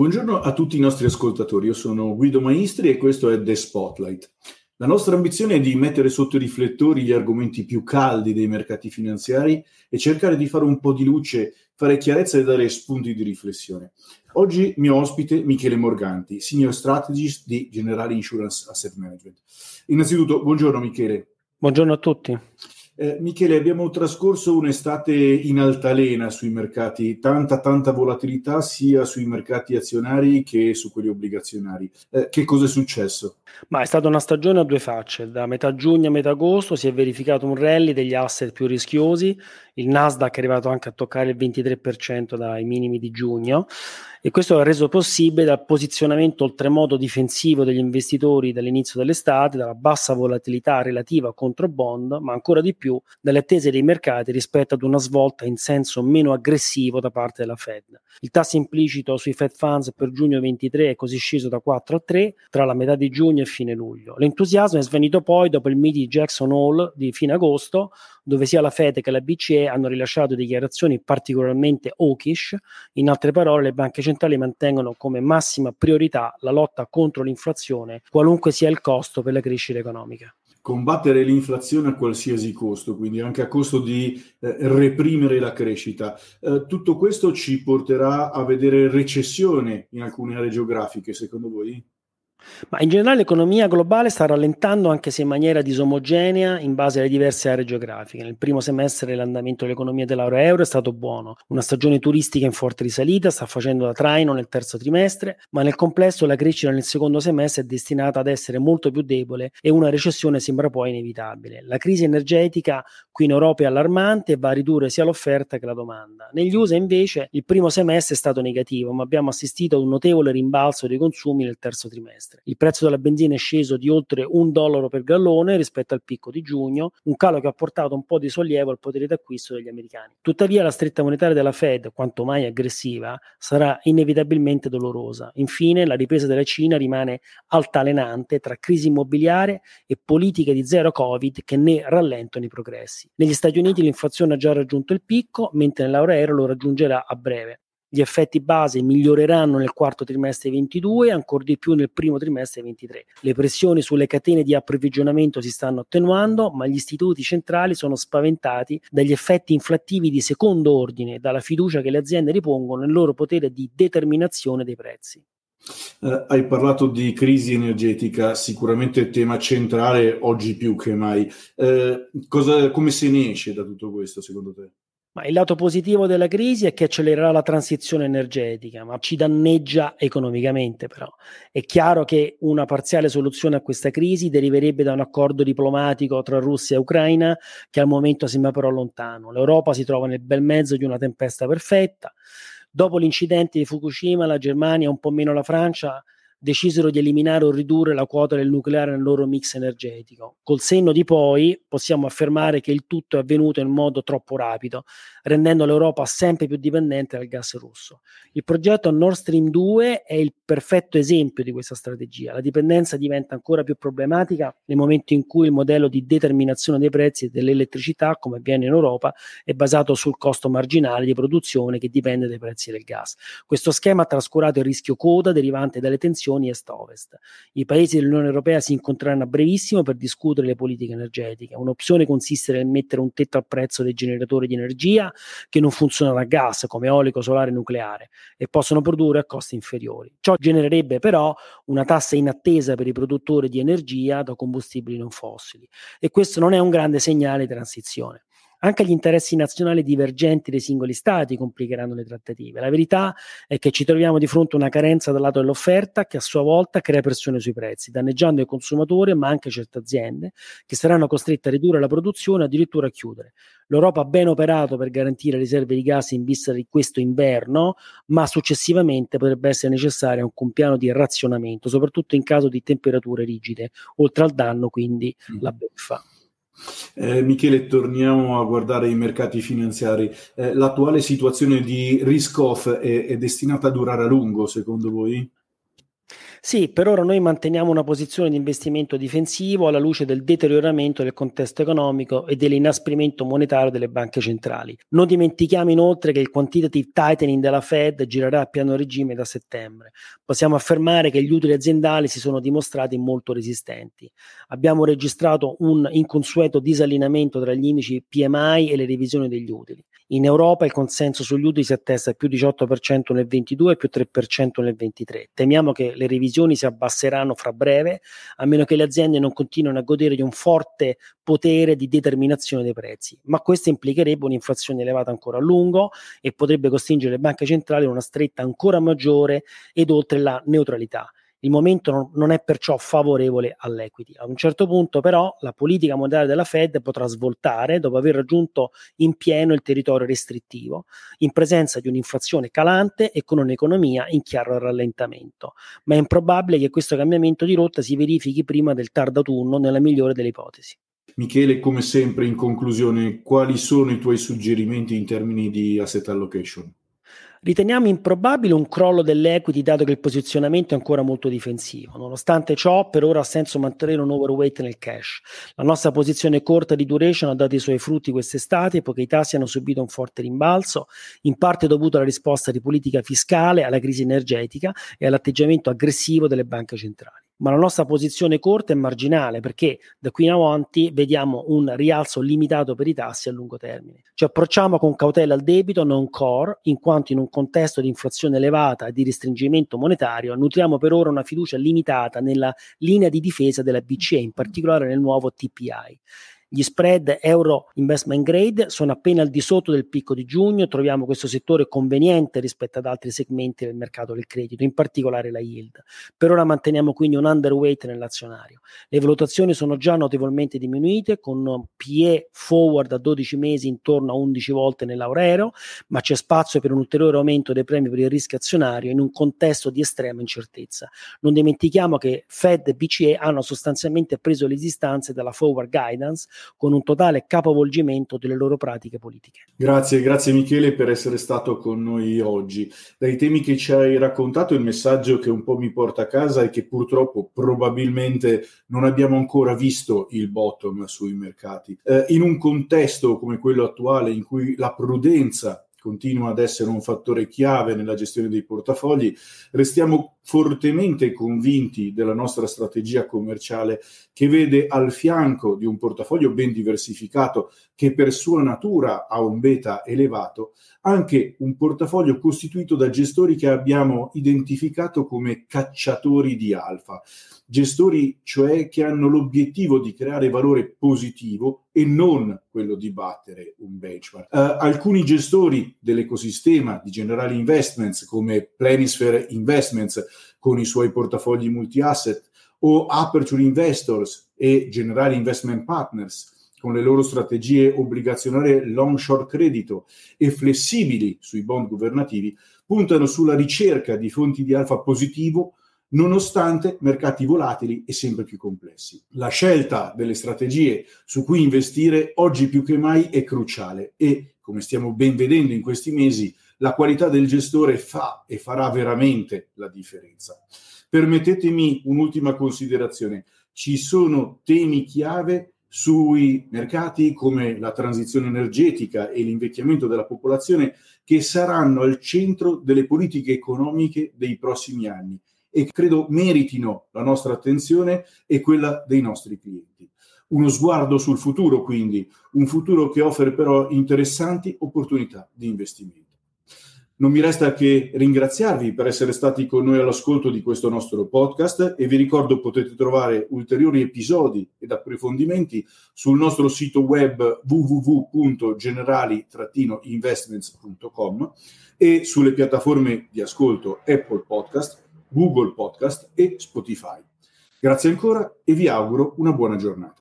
Buongiorno a tutti i nostri ascoltatori, io sono Guido Maestri e questo è The Spotlight. La nostra ambizione è di mettere sotto i riflettori gli argomenti più caldi dei mercati finanziari e cercare di fare un po' di luce, fare chiarezza e dare spunti di riflessione. Oggi mio ospite Michele Morganti, Senior Strategist di Generali Insurance Asset Management. Innanzitutto, buongiorno Michele. Buongiorno a tutti. Eh, Michele, abbiamo trascorso un'estate in altalena sui mercati, tanta tanta volatilità sia sui mercati azionari che su quelli obbligazionari. Eh, che cosa è successo? Ma è stata una stagione a due facce. Da metà giugno a metà agosto si è verificato un rally degli asset più rischiosi. Il Nasdaq è arrivato anche a toccare il 23% dai minimi di giugno e questo è reso possibile dal posizionamento oltremodo difensivo degli investitori dall'inizio dell'estate, dalla bassa volatilità relativa contro bond, ma ancora di più dalle attese dei mercati rispetto ad una svolta in senso meno aggressivo da parte della Fed. Il tasso implicito sui Fed Funds per giugno 23 è così sceso da 4 a 3 tra la metà di giugno e fine luglio. L'entusiasmo è svanito poi dopo il meeting di Jackson Hole di fine agosto, dove sia la Fed che la BCE hanno rilasciato dichiarazioni particolarmente hawkish. In altre parole, le banche centrali mantengono come massima priorità la lotta contro l'inflazione, qualunque sia il costo per la crescita economica combattere l'inflazione a qualsiasi costo, quindi anche a costo di eh, reprimere la crescita. Eh, tutto questo ci porterà a vedere recessione in alcune aree geografiche, secondo voi? Ma in generale l'economia globale sta rallentando anche se in maniera disomogenea in base alle diverse aree geografiche. Nel primo semestre l'andamento dell'economia dell'area euro è stato buono. Una stagione turistica in forte risalita sta facendo da traino nel terzo trimestre, ma nel complesso la crescita nel secondo semestre è destinata ad essere molto più debole e una recessione sembra poi inevitabile. La crisi energetica qui in Europa è allarmante e va a ridurre sia l'offerta che la domanda. Negli USA invece il primo semestre è stato negativo, ma abbiamo assistito ad un notevole rimbalzo dei consumi nel terzo trimestre trimestre. Il prezzo della benzina è sceso di oltre un dollaro per gallone rispetto al picco di giugno, un calo che ha portato un po' di sollievo al potere d'acquisto degli americani. Tuttavia la stretta monetaria della Fed, quanto mai aggressiva, sarà inevitabilmente dolorosa. Infine la ripresa della Cina rimane altalenante tra crisi immobiliare e politiche di zero Covid che ne rallentano i progressi. Negli Stati Uniti l'inflazione ha già raggiunto il picco, mentre nell'euro lo raggiungerà a breve. Gli effetti base miglioreranno nel quarto trimestre 22 e ancora di più nel primo trimestre 23. Le pressioni sulle catene di approvvigionamento si stanno attenuando, ma gli istituti centrali sono spaventati dagli effetti inflattivi di secondo ordine dalla fiducia che le aziende ripongono nel loro potere di determinazione dei prezzi. Uh, hai parlato di crisi energetica, sicuramente tema centrale oggi più che mai. Uh, cosa, come se ne esce da tutto questo secondo te? Ma il lato positivo della crisi è che accelererà la transizione energetica, ma ci danneggia economicamente però. È chiaro che una parziale soluzione a questa crisi deriverebbe da un accordo diplomatico tra Russia e Ucraina che al momento sembra però lontano. L'Europa si trova nel bel mezzo di una tempesta perfetta. Dopo l'incidente di Fukushima, la Germania, un po' meno la Francia, decisero di eliminare o ridurre la quota del nucleare nel loro mix energetico. Col senno di poi possiamo affermare che il tutto è avvenuto in modo troppo rapido, rendendo l'Europa sempre più dipendente dal gas russo. Il progetto Nord Stream 2 è il perfetto esempio di questa strategia. La dipendenza diventa ancora più problematica nel momento in cui il modello di determinazione dei prezzi dell'elettricità, come avviene in Europa, è basato sul costo marginale di produzione che dipende dai prezzi del gas. Questo schema ha trascurato il rischio coda derivante dalle tensioni relazioni est-ovest. I paesi dell'Unione Europea si incontreranno a brevissimo per discutere le politiche energetiche. Un'opzione consiste nel mettere un tetto al prezzo dei generatori di energia che non funzionano a gas, come eolico, solare e nucleare, e possono produrre a costi inferiori. Ciò genererebbe però una tassa inattesa per i produttori di energia da combustibili non fossili e questo non è un grande segnale di transizione. Anche gli interessi nazionali divergenti dei singoli stati complicheranno le trattative. La verità è che ci troviamo di fronte a una carenza dal lato dell'offerta che a sua volta crea pressione sui prezzi, danneggiando i consumatori ma anche certe aziende che saranno costrette a ridurre la produzione o addirittura a chiudere. L'Europa ha ben operato per garantire riserve di gas in vista di questo inverno, ma successivamente potrebbe essere necessario un piano di razionamento, soprattutto in caso di temperature rigide, oltre al danno quindi mm. la beffa. Eh, Michele, torniamo a guardare i mercati finanziari. Eh, l'attuale situazione di risk-off è, è destinata a durare a lungo, secondo voi? Sì, per ora noi manteniamo una posizione di investimento difensivo alla luce del deterioramento del contesto economico e dell'inasprimento monetario delle banche centrali. Non dimentichiamo inoltre che il quantitative tightening della Fed girerà a piano regime da settembre. Possiamo affermare che gli utili aziendali si sono dimostrati molto resistenti. Abbiamo registrato un inconsueto disallineamento tra gli indici PMI e le revisioni degli utili. In Europa il consenso sugli utili si attesta a più 18% nel 22 e più 3% nel 23. Temiamo che le revisioni si abbasseranno fra breve, a meno che le aziende non continuino a godere di un forte potere di determinazione dei prezzi. Ma questo implicherebbe un'inflazione elevata ancora a lungo e potrebbe costringere le banche centrali a una stretta ancora maggiore ed oltre la neutralità. Il momento non, è perciò favorevole all'equity. A un certo punto però la politica monetaria della Fed potrà svoltare dopo aver raggiunto in pieno il territorio restrittivo, in presenza di un'inflazione calante e con un'economia in chiaro rallentamento. Ma è improbabile che questo cambiamento di rotta si verifichi prima del tardo autunno nella migliore delle ipotesi. Michele, come sempre, in conclusione, quali sono i tuoi suggerimenti in termini di asset allocation? Riteniamo improbabile un crollo dell'equity dato che il posizionamento è ancora molto difensivo. Nonostante ciò, per ora ha senso mantenere un overweight nel cash. La nostra posizione corta di duration ha dato i suoi frutti quest'estate, poiché i tassi hanno subito un forte rimbalzo, in parte dovuto alla risposta di politica fiscale, alla crisi energetica e all'atteggiamento aggressivo delle banche centrali ma la nostra posizione corta è marginale perché da qui in avanti vediamo un rialzo limitato per i tassi a lungo termine. Ci approcciamo con cautela al debito non core, in quanto in un contesto di inflazione elevata e di restringimento monetario nutriamo per ora una fiducia limitata nella linea di difesa della BCE, in particolare nel nuovo TPI. Gli spread euro investment grade sono appena al di sotto del picco di giugno, troviamo questo settore conveniente rispetto ad altri segmenti del mercato del credito, in particolare la yield. Per ora manteniamo quindi un underweight nell'azionario. Le valutazioni sono già notevolmente diminuite con PE forward a 12 mesi intorno a 11 volte nell'aurero, ma c'è spazio per un ulteriore aumento dei premi per il rischio azionario in un contesto di estrema incertezza. Non dimentichiamo che Fed e BCE hanno sostanzialmente preso le distanze dalla forward guidance con un totale capovolgimento delle loro pratiche politiche. Grazie, grazie Michele per essere stato con noi oggi. Dai temi che ci hai raccontato, il messaggio che un po' mi porta a casa è che purtroppo probabilmente non abbiamo ancora visto il bottom sui mercati. Eh, in un contesto come quello attuale in cui la prudenza continua ad essere un fattore chiave nella gestione dei portafogli, restiamo fortemente convinti della nostra strategia commerciale che vede al fianco di un portafoglio ben diversificato che per sua natura ha un beta elevato, anche un portafoglio costituito da gestori che abbiamo identificato come cacciatori di alfa, gestori cioè che hanno l'obiettivo di creare valore positivo e non quello di battere un benchmark. Uh, alcuni gestori dell'ecosistema di Generali Investments come Planisphere Investments con i suoi portafogli multi-asset o Aperture Investors e Generali Investment Partners con le loro strategie obbligazionarie long short credito e flessibili sui bond governativi, puntano sulla ricerca di fonti di alfa positivo nonostante mercati volatili e sempre più complessi. La scelta delle strategie su cui investire oggi più che mai è cruciale e, come stiamo ben vedendo in questi mesi, la qualità del gestore fa e farà veramente la differenza. Permettetemi un'ultima considerazione. Ci sono temi chiave sui mercati come la transizione energetica e l'invecchiamento della popolazione che saranno al centro delle politiche economiche dei prossimi anni e credo meritino la nostra attenzione e quella dei nostri clienti. Uno sguardo sul futuro, quindi, un futuro che offre però interessanti opportunità di investimento. Non mi resta che ringraziarvi per essere stati con noi all'ascolto di questo nostro podcast e vi ricordo potete trovare ulteriori episodi ed approfondimenti sul nostro sito web www.generali-investments.com e sulle piattaforme di ascolto Apple Podcast, Google Podcast e Spotify. Grazie ancora e vi auguro una buona giornata.